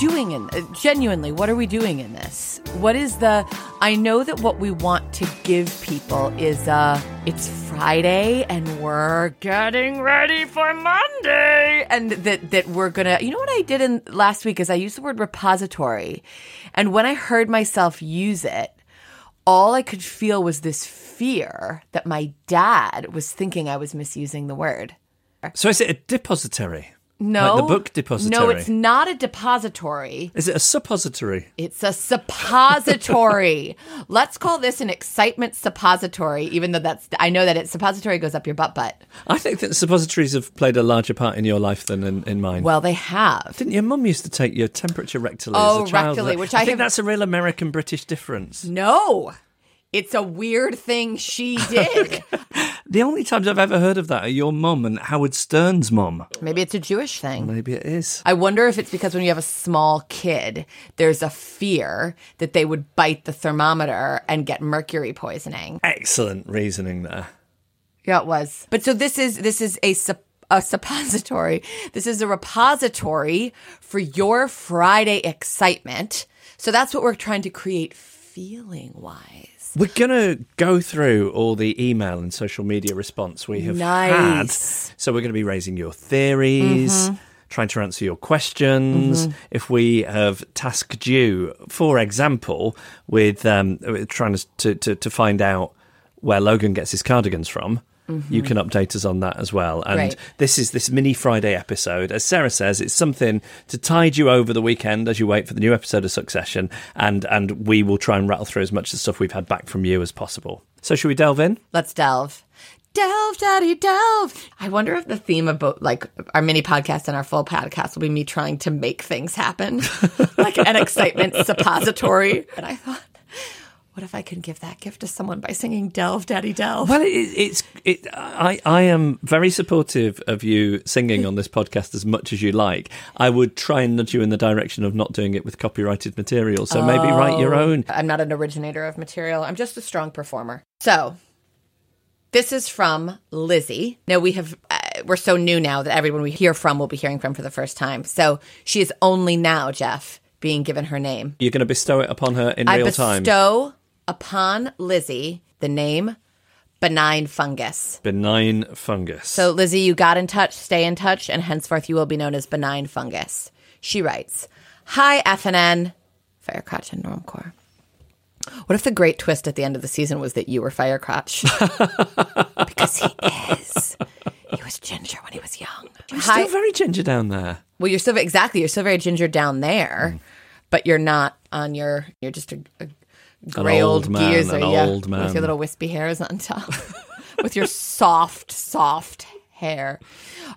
doing in uh, genuinely? What are we doing in this? What is the? I know that what we want to give people is uh, it's Friday and we're getting ready for Monday, and that that we're gonna. You know what I did in last week is I used the word repository, and when I heard myself use it, all I could feel was this fear that my dad was thinking I was misusing the word. So is it a depository? No, Like the book depository? No, it's not a depository. Is it a suppository? It's a suppository. Let's call this an excitement suppository, even though that's, I know that it suppository goes up your butt butt. I think that suppositories have played a larger part in your life than in, in mine. Well, they have. Didn't your mum used to take your temperature rectally Oh, as a oh, child? rectally, which I I think have- that's a real American British difference. No, it's a weird thing she did. The only times I've ever heard of that are your mum and Howard Stern's mum. Maybe it's a Jewish thing. Maybe it is. I wonder if it's because when you have a small kid, there's a fear that they would bite the thermometer and get mercury poisoning. Excellent reasoning there. Yeah, it was. But so this is this is a sup- a suppository. This is a repository for your Friday excitement. So that's what we're trying to create feeling wise. We're going to go through all the email and social media response we have Nice. had. So we're going to be raising your theories, trying to answer your questions. If we have tasked you, for example, with um, trying to, to, to find out where Logan gets his cardigans from. You can update us on that as well. And this is this mini Friday episode. As Sarah says, it's something to tide you over the weekend as you wait for the new episode of Succession. And and we will try and rattle through as much of the stuff we've had back from you as possible. So should we delve in? Let's delve. Delve, daddy, delve. I wonder if the theme of both, like our mini podcast and our full podcast will be me trying to make things happen, like an excitement suppository. And I thought, what if I can give that gift to someone by singing Delve, Daddy, Delve? Well, it, it's it. I I am very supportive of you singing on this podcast as much as you like. I would try and nudge you in the direction of not doing it with copyrighted material. So maybe write your own. I'm not an originator of material. I'm just a strong performer. So, this is from Lizzie. Now we have uh, we're so new now that everyone we hear from will be hearing from for the first time. So she is only now, Jeff, being given her name. You're going to bestow it upon her in I real time. bestow upon Lizzie the name benign fungus. Benign fungus. So, Lizzie, you got in touch, stay in touch, and henceforth you will be known as benign fungus. She writes, Hi, FNN, Firecrotch and Normcore. What if the great twist at the end of the season was that you were Firecrotch? because he is. He was ginger when he was young. You're Hi- still very ginger down there. well, you're still exactly. You're still very ginger down there, mm. but you're not on your. You're just a, a gray old old, man, geezer, an yeah, old man. with your little wispy hairs on top, with your soft, soft hair.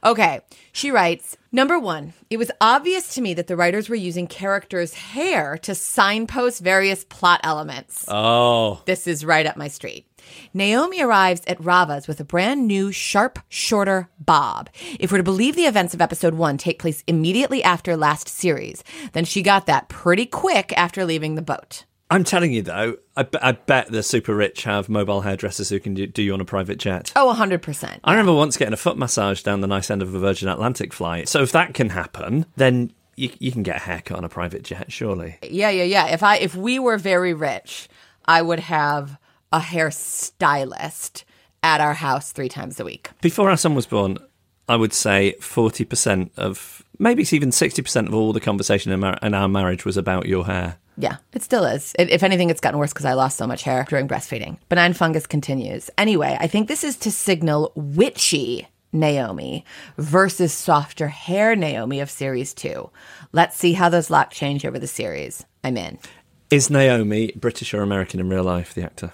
Okay, she writes. Number one, it was obvious to me that the writers were using characters' hair to signpost various plot elements. Oh, This is right up my street. Naomi arrives at Rava's with a brand new, sharp, shorter bob. If we're to believe the events of episode one take place immediately after last series, then she got that pretty quick after leaving the boat. I'm telling you though, I, I bet the super rich have mobile hairdressers who can do, do you on a private jet. Oh, 100%. I remember once getting a foot massage down the nice end of a Virgin Atlantic flight. So if that can happen, then you, you can get a haircut on a private jet, surely. Yeah, yeah, yeah. If I if we were very rich, I would have a hairstylist at our house three times a week. Before our son was born, I would say 40% of, maybe it's even 60% of all the conversation in, mar- in our marriage was about your hair. Yeah, it still is. It, if anything, it's gotten worse because I lost so much hair during breastfeeding. Benign fungus continues. Anyway, I think this is to signal witchy Naomi versus softer hair Naomi of series two. Let's see how those lock change over the series. I'm in. Is Naomi British or American in real life, the actor?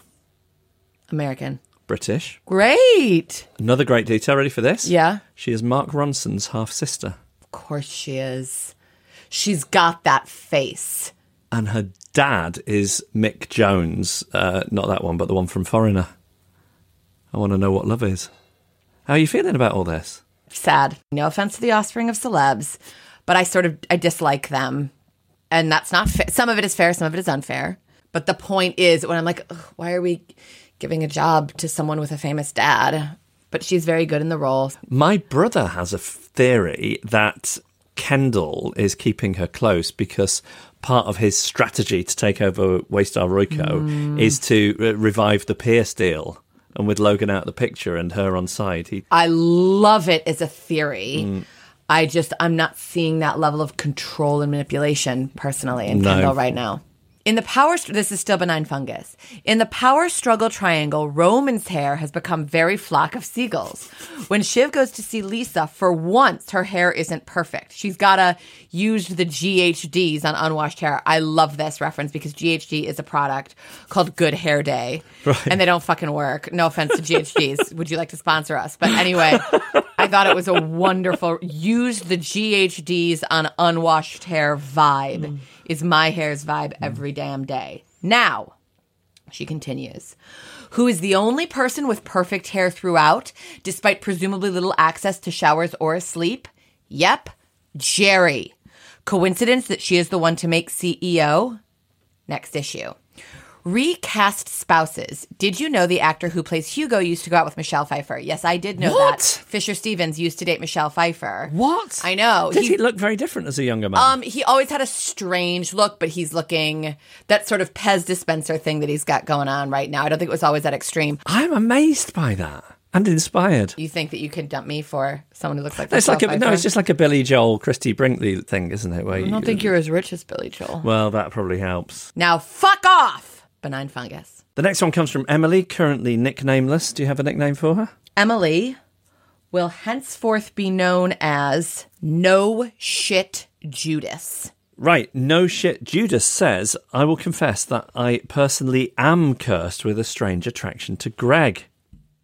American. British. Great. Another great detail. Ready for this? Yeah. She is Mark Ronson's half sister. Of course she is. She's got that face. And her dad is Mick Jones. Uh, not that one, but the one from Foreigner. I want to know what love is. How are you feeling about all this? Sad. No offense to the offspring of celebs, but I sort of I dislike them, and that's not fa- some of it is fair, some of it is unfair. But the point is, when I'm like, why are we giving a job to someone with a famous dad? But she's very good in the role. My brother has a theory that Kendall is keeping her close because part of his strategy to take over Waystar Royco is to uh, revive the Pierce deal. And with Logan out of the picture and her on side, he I love it as a theory. I just I'm not seeing that level of control and manipulation personally in No. Kendall right now. In the power, str- this is still benign fungus. In the power struggle triangle, Roman's hair has become very flock of seagulls. When Shiv goes to see Lisa, for once her hair isn't perfect. She's gotta use the GHDs on unwashed hair. I love this reference because GHD is a product called Good Hair Day, and they don't fucking work. No offense to GHDs. Would you like to sponsor us? But anyway, I thought it was a wonderful use the GHDs on unwashed hair vibe mm. is my hair's vibe mm. every damn day. Now, she continues, who is the only person with perfect hair throughout, despite presumably little access to showers or sleep? Yep, Gerri. Coincidence that she is the one to make CEO? Next issue. Recast spouses. Did you know the actor who plays Hugo used to go out with Michelle Pfeiffer? Yes, I did know What? that. Fisher Stevens used to date Michelle Pfeiffer. What? I know. Did He- he, look very different as a younger man? Um, he always had a strange look, but he's looking that sort of Pez dispenser thing that he's got going on right now. I don't think it was always that extreme. I'm amazed by that and inspired. You think that you could dump me for someone who looks like It's like a, no, it's just like a Billy Joel, Christie Brinkley thing, isn't it? Where I don't think you're as rich as Billy Joel. Well, that probably helps. Now, fuck off, benign fungus. The next one comes from Emily, currently nicknameless. Do you have a nickname for her? Emily will henceforth be known as No Shit Judas. Right, no shit. Judas says, I will confess that I personally am cursed with a strange attraction to Greg.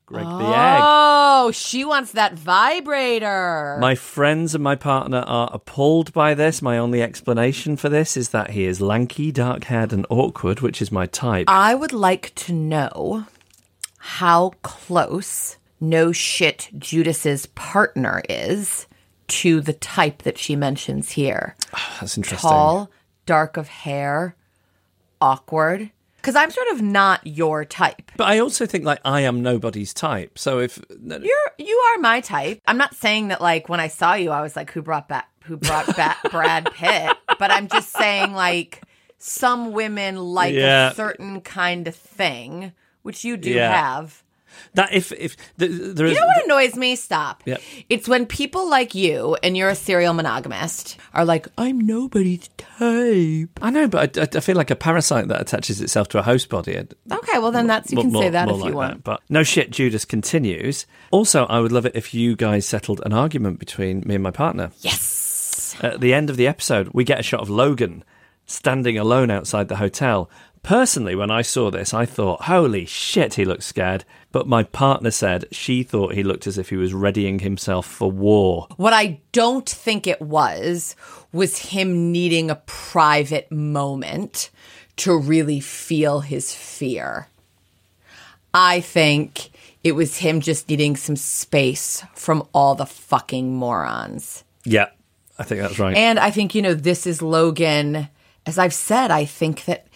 Greg the egg. Oh, she wants that vibrator. My friends and my partner are appalled by this. My only explanation for this is that he is lanky, dark haired, and awkward, which is my type. I would like to know how close No Shit Judas's partner is to the type that she mentions here. Ah, that's interesting. Tall, dark of hair, awkward. Because I'm sort of not your type. But I also think like I am nobody's type. So if You're you are my type. I'm not saying that like when I saw you, I was like, who brought back who brought back Brad Pitt? But I'm just saying like some women like Yeah. a certain kind of thing, which you do Yeah. have. That if if th- there is You know what annoys me? Stop. It's when people like you and you're a serial monogamist are like, I'm nobody's type. I know, but I, I feel like a parasite that attaches itself to a host body. Okay, well then that's you more- can say that more if like you want. that. But no shit, Judas continues. Also, I would love it if you guys settled an argument between me and my partner. Yes. At the end of the episode, we get a shot of Logan standing alone outside the hotel. Personally, when I saw this, I thought, holy shit, he looks scared. But my partner said she thought he looked as if he was readying himself for war. What I don't think it was was him needing a private moment to really feel his fear. I think it was him just needing some space from all the fucking morons. Yeah, I think that's right. And I think, you know, this is Logan. As I've said, I think that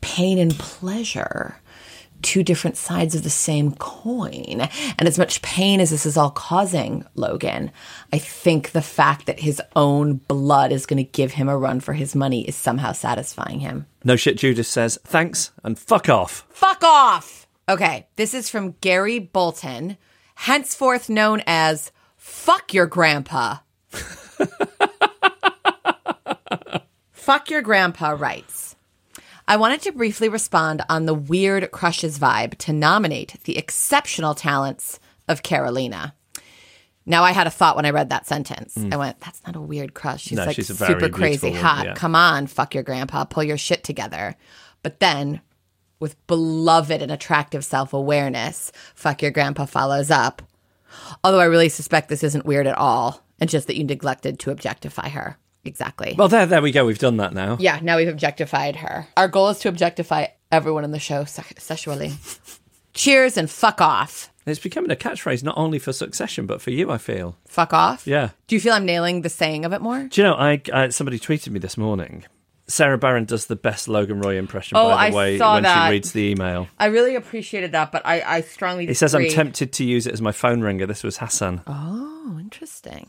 pain and pleasure two different sides of the same coin. And as much pain as this is all causing Logan, I think the fact that his own blood is going to give him a run for his money is somehow satisfying him. No shit, Judas says thanks and fuck off. Fuck off! Okay, this is from Gary Bolton, henceforth known as Fuck Your Grandpa. Fuck Your Grandpa writes I wanted to briefly respond on the weird crushes vibe to nominate the exceptional talents of Carolina. Now, I had a thought when I read that sentence. Mm. I went, that's not a weird crush. She's No, like she's super crazy woman, hot. yeah. Come on, fuck your grandpa, pull your shit together. But then, with beloved and attractive self awareness, fuck your grandpa follows up. Although I really suspect this isn't weird at all, and just that you neglected to objectify her. Exactly. Well, there, there we go. We've done that now. Yeah, now we've objectified her. Our goal is to objectify everyone in the show se- sexually. Cheers and fuck off. It's becoming a catchphrase not only for Succession but for you. I feel. Fuck off? Yeah. Do you feel I'm nailing the saying of it more? Do you know? I uh, somebody tweeted me this morning. Sarah Barron does the best Logan Roy impression, Oh, by the I way, when that. she reads the email. I really appreciated that, but I, I strongly He says, I'm tempted to use it as my phone ringer. This was Hassan. Oh, interesting.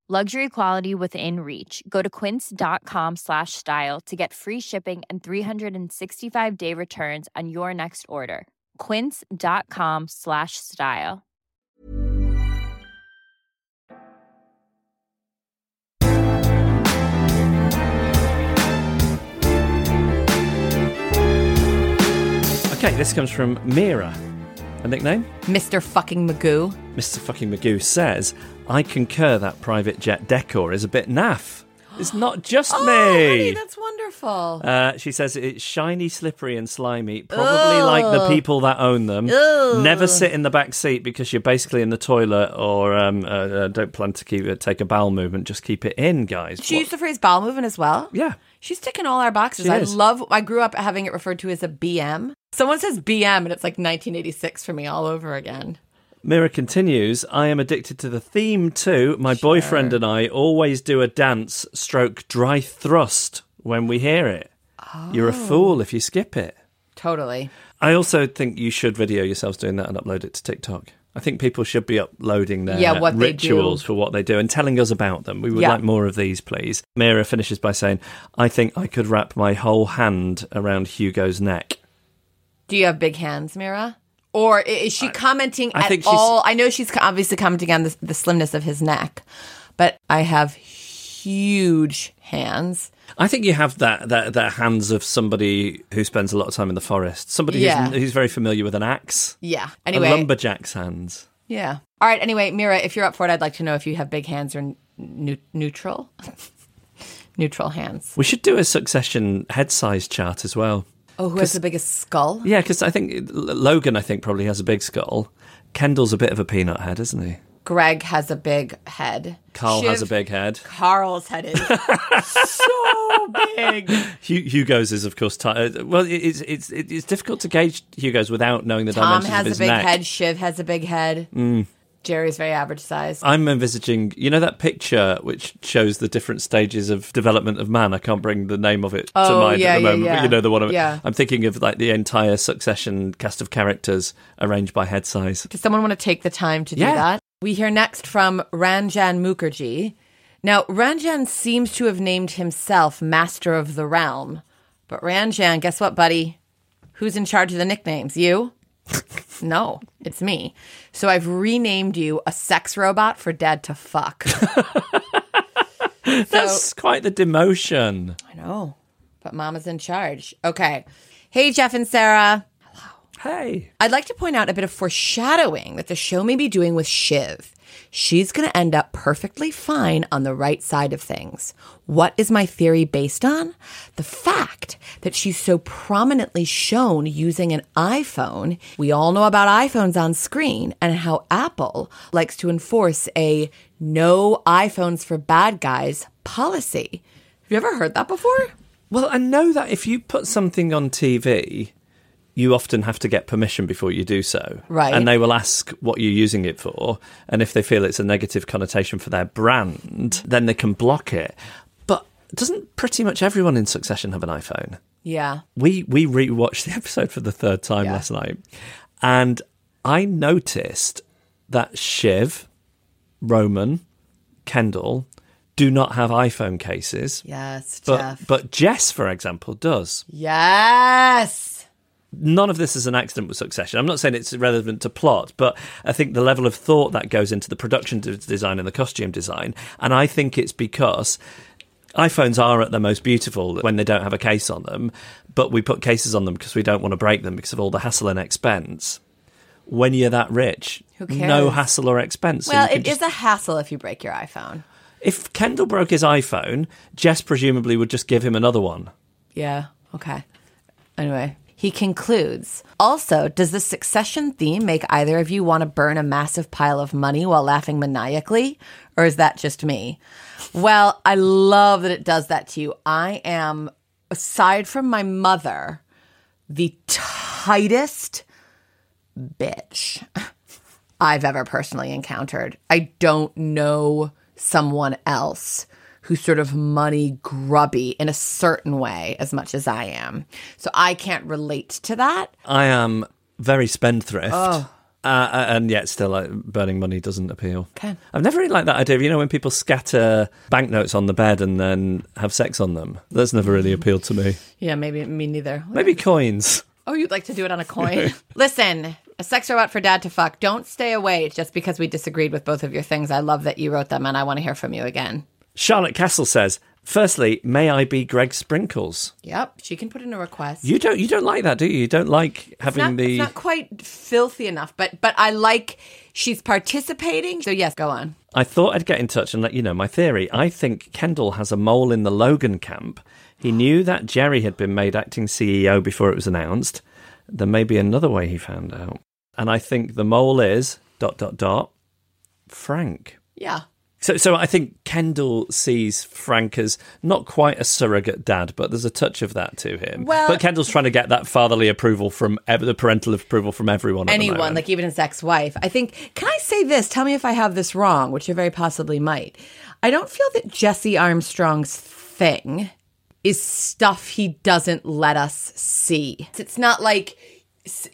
Luxury quality within reach. Go to quince.com slash style to get free shipping and 365 day returns on your next order. Quince.com slash style. Okay, this comes from Mira. A nickname? Mr. fucking Magoo. Mr. fucking Magoo says, I concur that private jet decor is a bit naff. It's not just Oh, me. honey, that's wonderful. Uh, she says it's shiny, slippery, and slimy. Probably like the people that own them. Never sit in the back seat because you're basically in the toilet, or um, uh, uh, don't plan to keep take a bowel movement. Just keep it in, guys. she What- used the phrase bowel movement as well. yeah, She's ticking all our boxes. I love. I grew up having it referred to as a BM. Someone says BM, and it's like 1986 for me all over again. Mira continues. I am addicted to the theme too. My boyfriend and I always do a dance, stroke dry thrust when we hear it. You're a oh. fool if you skip it. Totally. I also think you should video yourselves doing that and upload it to TikTok. I think people should be uploading their Yeah, what rituals for what they do and telling us about them. We would Yeah. like more of these, please. Mira finishes by saying, I think I could wrap my whole hand around Hugo's neck. Do you have big hands, Mira? Or is she commenting I at think she's- all? I know she's obviously commenting on the, the slimness of his neck, but I have huge hands. I think you have that, that, that hands of somebody who spends a lot of time in the forest, somebody Yeah. who's, who's very familiar with an axe. Yeah. A Anyway. lumberjack's hands. Yeah. All right. Anyway, Mira, if you're up for it, I'd like to know if you have big hands or n- neutral. neutral hands. We should do a succession head size chart as well. Oh, who has the biggest skull? Yeah, because I think Logan, I think, probably has a big skull. Kendall's a bit of a peanut head, isn't he? Greg has a big head. Karl has a big head. Karl's head is so big. Hugo's is, of course, ti- uh, well, it's it's it's difficult to gauge Hugo's without knowing the Tom dimensions has a big neck. head. Shiv has a big head. Gerri's very average size. I'm envisaging, you know, that picture which shows the different stages of development of man. I can't bring the name of it to Oh, mind yeah, at the yeah, moment, but you know the one. I'm, Yeah. I'm thinking of like the entire succession cast of characters arranged by head size. Does someone want to take the time to do that? We hear next from Ranjan Mukherjee. Now, Ranjan seems to have named himself Master of the Realm. But Ranjan, guess what, buddy? Who's in charge of the nicknames? You? No, it's me. So I've renamed you a sex robot for dad to fuck. That's quite the demotion. I know, but mama's in charge. Okay. Hey, Jeff and Sarah. Hello. Hey. I'd like to point out a bit of foreshadowing that the show may be doing with Shiv. She's going to end up perfectly fine on the right side of things. What is my theory based on? The fact that she's so prominently shown using an iPhone. We all know about iPhones on screen and how Apple likes to enforce a no iPhones for bad guys policy. Have you ever heard that before? Well, I know that if you put something on TV, you often have to get permission before you do so. Right. And they will ask what you're using it for. And if they feel it's a negative connotation for their brand, then they can block it. But doesn't pretty much everyone in Succession have an iPhone? Yeah. We we rewatched the episode for the third time Yeah. last night. And I noticed that Shiv, Roman, Kendall do not have iPhone cases. Yes, But Jeff. but Jess, for example, does yes. None of this is an accident with Succession. I'm not saying it's irrelevant to plot, but I think the level of thought that goes into the production design and the costume design, and I think it's because iPhones are at their most beautiful when they don't have a case on them, but we put cases on them because we don't want to break them because of all the hassle and expense. When you're that rich, Who no hassle or expense. Well, it is just- a hassle if you break your iPhone. If Kendall broke his iPhone, Jess presumably would just give him another one. Yeah. Okay. Anyway, he concludes. Also, does the succession theme make either of you want to burn a massive pile of money while laughing maniacally? Or is that just me? Well, I love that it does that to you. I am, aside from my mother, the tightest bitch I've ever personally encountered. I don't know someone else who's sort of money grubby in a certain way as much as I am. So I can't relate to that. I am very spendthrift. Oh. Uh, and yet still like, burning money doesn't appeal. Okay. I've never really liked that idea. of, You know, when people scatter banknotes on the bed and then have sex on them, that's never really appealed to me. Yeah, maybe me neither. Maybe coins. Oh, you'd like to do it on a coin? Listen, a sex robot for dad to fuck. Don't stay away just because we disagreed with both of your things. I love that you wrote them and I want to hear from you again. Charlotte Castle says, "Firstly, may I be Greg Sprinkles?" Yep, she can put in a request. You don't. You don't like that, do you? You don't like having not, the. it's not quite filthy enough, but but I like she's participating. So yes, go on. I thought I'd get in touch and let you know my theory. I think Kendall has a mole in the Logan camp. He knew that Gerri had been made acting CEO before it was announced. There may be another way he found out. And I think the mole is dot dot dot Frank. Yeah. So, so I think Kendall sees Frank as not quite a surrogate dad, but there's a touch of that to him. Well- but Kendall's trying to get that fatherly approval from ev- the parental approval from everyone. anyone, like even his ex-wife. I think. Can I say this? Tell me if I have this wrong, which you very possibly might. I don't feel that Jesse Armstrong's thing is stuff he doesn't let us see. It's not like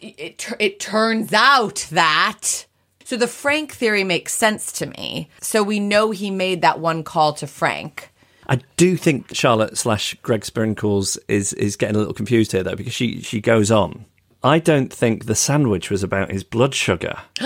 it. It turns out that. So the Frank theory makes sense to me. So we know he made that one call to Frank. I do think Charlotte slash Greg Sprinkles is is getting a little confused here though because she she goes on. I don't think the sandwich was about his blood sugar.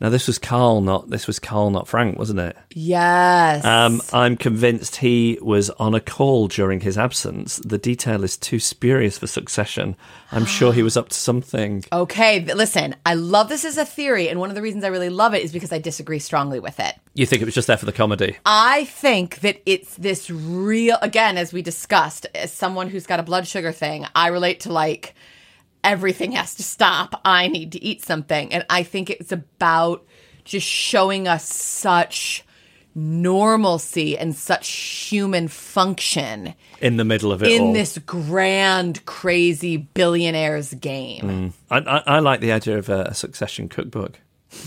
now this was Karl, not this was Karl, not Frank, wasn't it? Yes. Um, I'm convinced he was on a call during his absence. The detail is too spurious for Succession. I'm sure he was up to something. Okay, listen, I love this as a theory, and one of the reasons I really love it is because I disagree strongly with it. You think it was just there for the comedy? I think that it's this real, again, as we discussed, as someone who's got a blood sugar thing, I relate to like everything has to stop. I need to eat something. And I think it's about just showing us such normalcy and such human function in the middle of it in all. this grand, crazy billionaires game. I, I, I like the idea of a, a succession cookbook.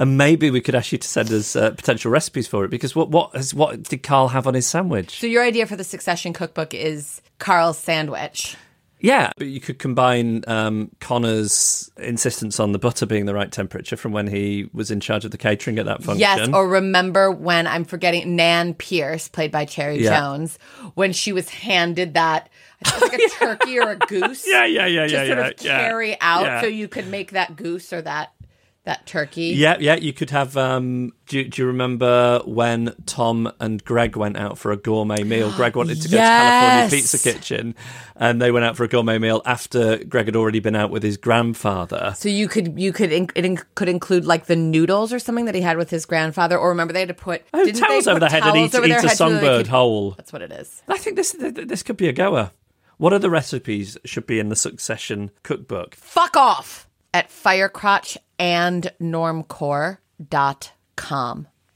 And maybe we could ask you to send us uh, potential recipes for it because what what is, what did Karl have on his sandwich? So your idea for the Succession cookbook is Karl's sandwich. Yeah, but you could combine um, Connor's insistence on the butter being the right temperature from when he was in charge of the catering at that function. Yes, or remember when I'm forgetting Nan Pierce, played by Cherry Yeah. Jones, when she was handed that it was like a turkey or a goose. Yeah, yeah, yeah, to yeah, sort yeah, of yeah. carry out, Yeah. so you could make that goose or that that turkey. Yeah, yeah, you could have. Um, do, do you remember when Tom and Greg went out for a gourmet meal? Greg wanted to go to California Pizza Kitchen, and they went out for a gourmet meal after Greg had already been out with his grandfather. So you could you could it in, could include like the noodles or something that he had with his grandfather, or remember they had to put Oh, didn't towels they over their head and eat, eat a so songbird whole. That's what it is. I think this this could be a goer. What other recipes should be in the Succession cookbook? Fuck off at firecrotch and normcore.com.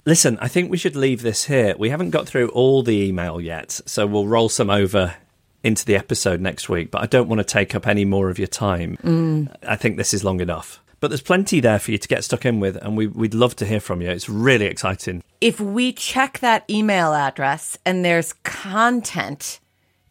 Listen, I think we should leave this here. We haven't got through all the email yet, so we'll roll some over into the episode next week, but I don't want to take up any more of your time. I think this is long enough. But there's plenty there for you to get stuck in with, and we, we'd love to hear from you. It's really exciting. If we check that email address and there's content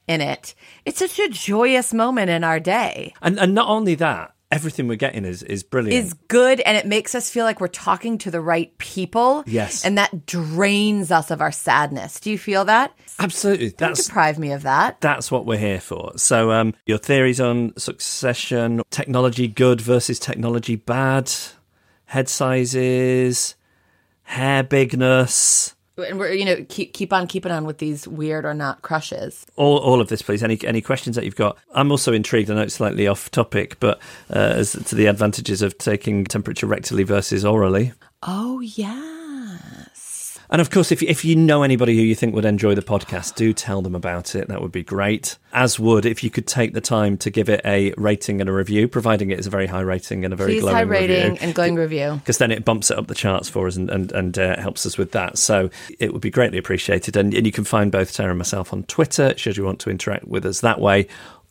in it, it's such a joyous moment in our day. And and not only that, everything we're getting is, is brilliant. Is good and it makes us feel like we're talking to the right people. Yes. And that drains us of our sadness. Do you feel that? Absolutely. Don't That's deprive me of that. that's what we're here for. So, um, your theories on succession, technology good versus technology bad, head sizes, hair bigness, And we're you know, keep keep on keeping on with these weird or not crushes. all, all of this, please. Any any questions that you've got? I'm also intrigued. I know it's slightly off topic, but uh, as to the advantages of taking temperature rectally versus orally. Oh yeah. And of course, if if you know anybody who you think would enjoy the podcast, do tell them about it. That would be great. As would if you could take the time to give it a rating and a review, providing it is a very high rating and a very glowing review. Please glowing high rating review. and glowing review. because then it bumps it up the charts for us and and, and uh, helps us with that. So it would be greatly appreciated. And, and you can find both Sarah and myself on Twitter should you want to interact with us that way.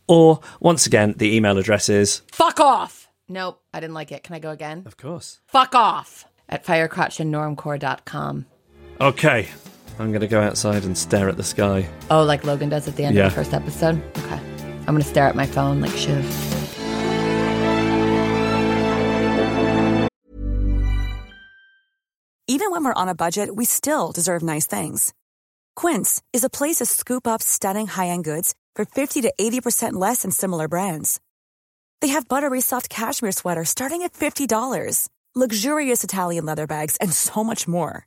Or once again, the email address is Fuck off. Nope, I didn't like it. Can I go again? of course. Fuck off at firecrotchandnormcore.com. Okay, I'm going to go outside and stare at the sky. Oh, like Logan does at the end Yeah. of the first episode? Okay. I'm going to stare at my phone like Shiv. Even when we're on a budget, we still deserve nice things. Quince is a place to scoop up stunning high-end goods for 50 to 80% less than similar brands. They have buttery soft cashmere sweaters starting at $50, luxurious Italian leather bags, and so much more.